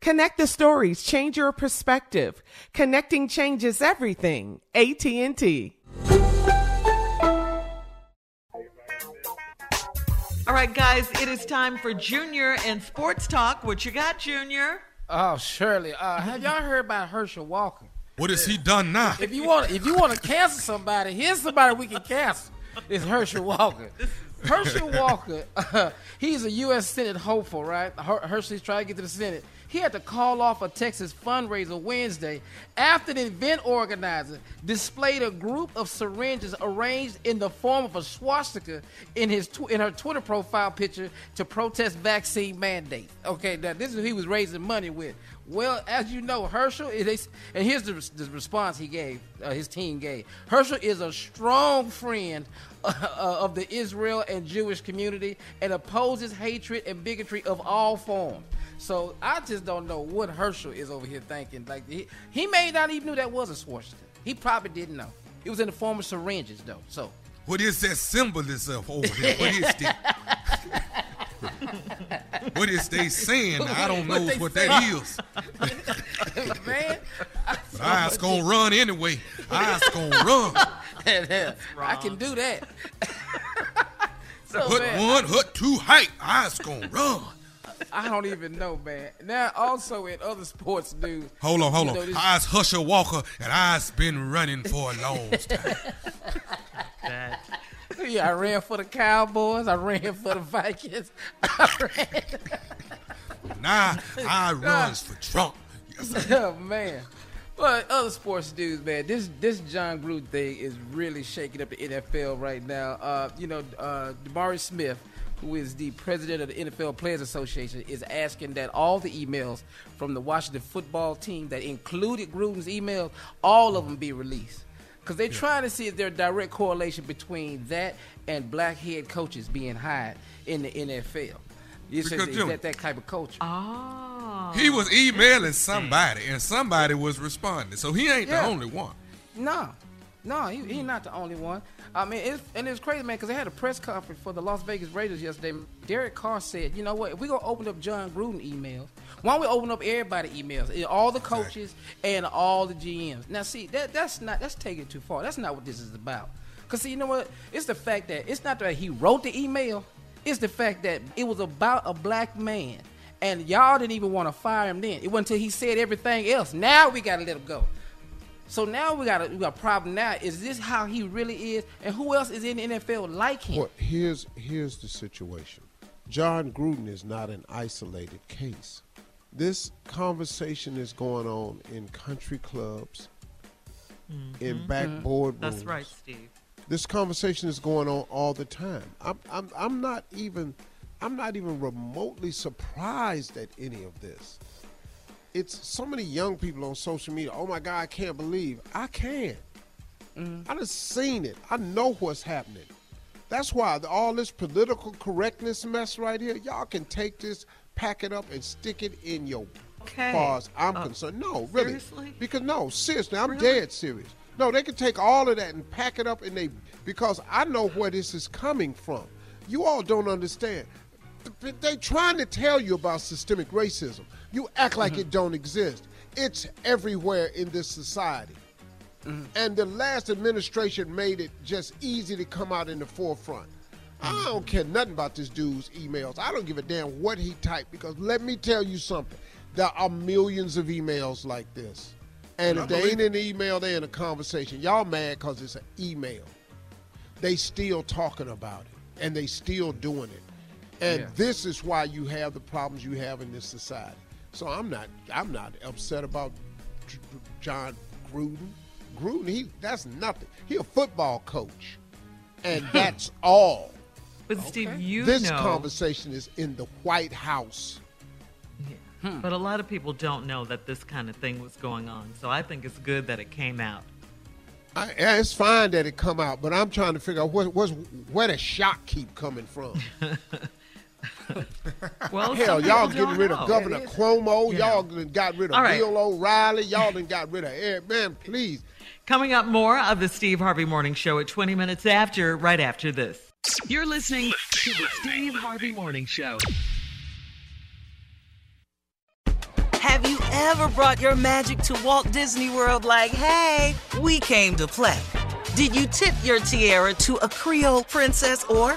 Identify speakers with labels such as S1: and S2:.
S1: Connect the stories, change your perspective. Connecting changes everything. AT&T.
S2: All right, guys, it is time for Junior and Sports Talk. What you got, Junior?
S3: Oh, Shirley, uh, have y'all heard about Herschel Walker?
S4: What has he done now?
S3: If you want, if you want to cancel somebody, here's somebody we can cancel. It's Herschel Walker. Herschel Walker, uh, he's a U.S. Senate hopeful, right? Her- Herschel's trying to get to the Senate. He had to call off a Texas fundraiser Wednesday after the event organizer displayed a group of syringes arranged in the form of a swastika in his tw- in her Twitter profile picture to protest vaccine mandates. Okay, now this is who he was raising money with. Well, as you know, Herschel is, and here's the, the response he gave, uh, his team gave. Herschel is a strong friend uh, of the Israel and Jewish community and opposes hatred and bigotry of all forms. So I just don't know what Herschel is over here thinking. Like he, he may not even knew that was a swastika. He probably didn't know. It was in the form of syringes, though. So
S4: What is that symbolism over here? What is that? what is they saying? I don't know
S3: What
S4: what, that is.
S3: man,
S4: But I's gonna run anyway. I's gonna run.
S3: I can do that. so
S4: Hut
S3: man,
S4: one, hut two, height. I's gonna run.
S3: I don't even know, man. Now, also in other sports news.
S4: Hold on, hold
S3: you know,
S4: on.
S3: this-
S4: I's Husher Walker, and I's been running for a long time.
S3: Yeah, I ran for the Cowboys. I ran for the Vikings. I ran.
S4: Now I runs for Trump. Yes,
S3: oh man. But other sports dudes, man. This this Jon Gruden thing is really shaking up the NFL right now. Uh, you know, uh, DeMaurice Smith, who is the president of the NFL Players Association, is asking that all the emails from the Washington football team that included Gruden's emails, all of them be released. Because they're trying to see if there's a direct correlation between that and black head coaches being hired in the NFL. It's
S4: Because,
S3: just, is
S4: Jim-
S3: that that type of coaching?
S2: Oh.
S4: He was emailing somebody, and somebody was responding. So he ain't
S3: Yeah.
S4: the only one.
S3: No, No, he, he's not the only one. I mean, it's, and it's crazy, man, because they had a press conference for the Las Vegas Raiders yesterday. Derek Carr said, you know what, if we're going to open up Jon Gruden emails, why don't we open up everybody emails, all the coaches and all the GMs? Now, see, that that's not, that's taking it too far. That's not what this is about. Because, see, you know what? It's the fact that it's not that he wrote the email, it's the fact that it was about a black man. And y'all didn't even want to fire him then. It wasn't until he said everything else. Now we got to let him go. So now we got a, we got a problem. Now is this how he really is, and who else is in the NFL like him?
S5: Well, here's here's the situation. Jon Gruden is not an isolated case. This conversation is going on in country clubs, in mm-hmm. backboard mm-hmm. rooms.
S2: That's right, Steve.
S5: This conversation is going on all the time. I'm I'm I'm not even I'm not even remotely surprised at any of this. It's so many young people on social media. Oh my God, I can't believe. I can. I just seen it. I know what's happening. That's why the- all this political correctness mess right here, y'all can take this, pack it up, and stick it in your.
S2: Okay.
S5: Far as I'm
S2: Uh,
S5: concerned, no, really,
S2: seriously?
S5: because no, seriously, I'm
S2: Really?
S5: dead serious. No, they can take all of that and pack it up, and they because I know where this is coming from. You all don't understand. Th- They trying to tell you about systemic racism. You act like mm-hmm. it don't exist. It's everywhere in this society. Mm-hmm. And the last administration made it just easy to come out in the forefront. I mm-hmm. don't care nothing about this dude's emails. I don't give a damn what he typed because let me tell you something. There are millions of emails like this. And if they ain't in the email, they're in a conversation. Y'all mad because it's an email. They still talking about it and they still doing it. And
S3: Yeah.
S5: this is why you have the problems you have in this society. So I'm not I'm not upset about J- J- Jon Gruden. Gruden, he that's nothing. He a football coach. And that's all.
S2: But Steve, you
S5: this
S2: know,
S5: conversation is in the White House. Yeah, hmm.
S2: but a lot of people don't know that this kind of thing was going on. So I think it's good that it came out.
S5: I, it's fine that it come out, but I'm trying to figure out what, what's, where the shock keep coming from.
S2: Well,
S5: Hell, y'all getting rid
S2: know.
S5: of Governor Cuomo.
S2: Yeah.
S5: Y'all done got rid of
S2: All right.
S5: Bill O'Reilly. Y'all done got rid of Eric. Man, please.
S2: Coming up more of the Steve Harvey Morning Show at 20 minutes after, right after this.
S6: You're listening to the Steve Harvey Morning Show.
S7: Have you ever brought your magic to Walt Disney World like, hey, we came to play? Did you tip your tiara to a Creole princess or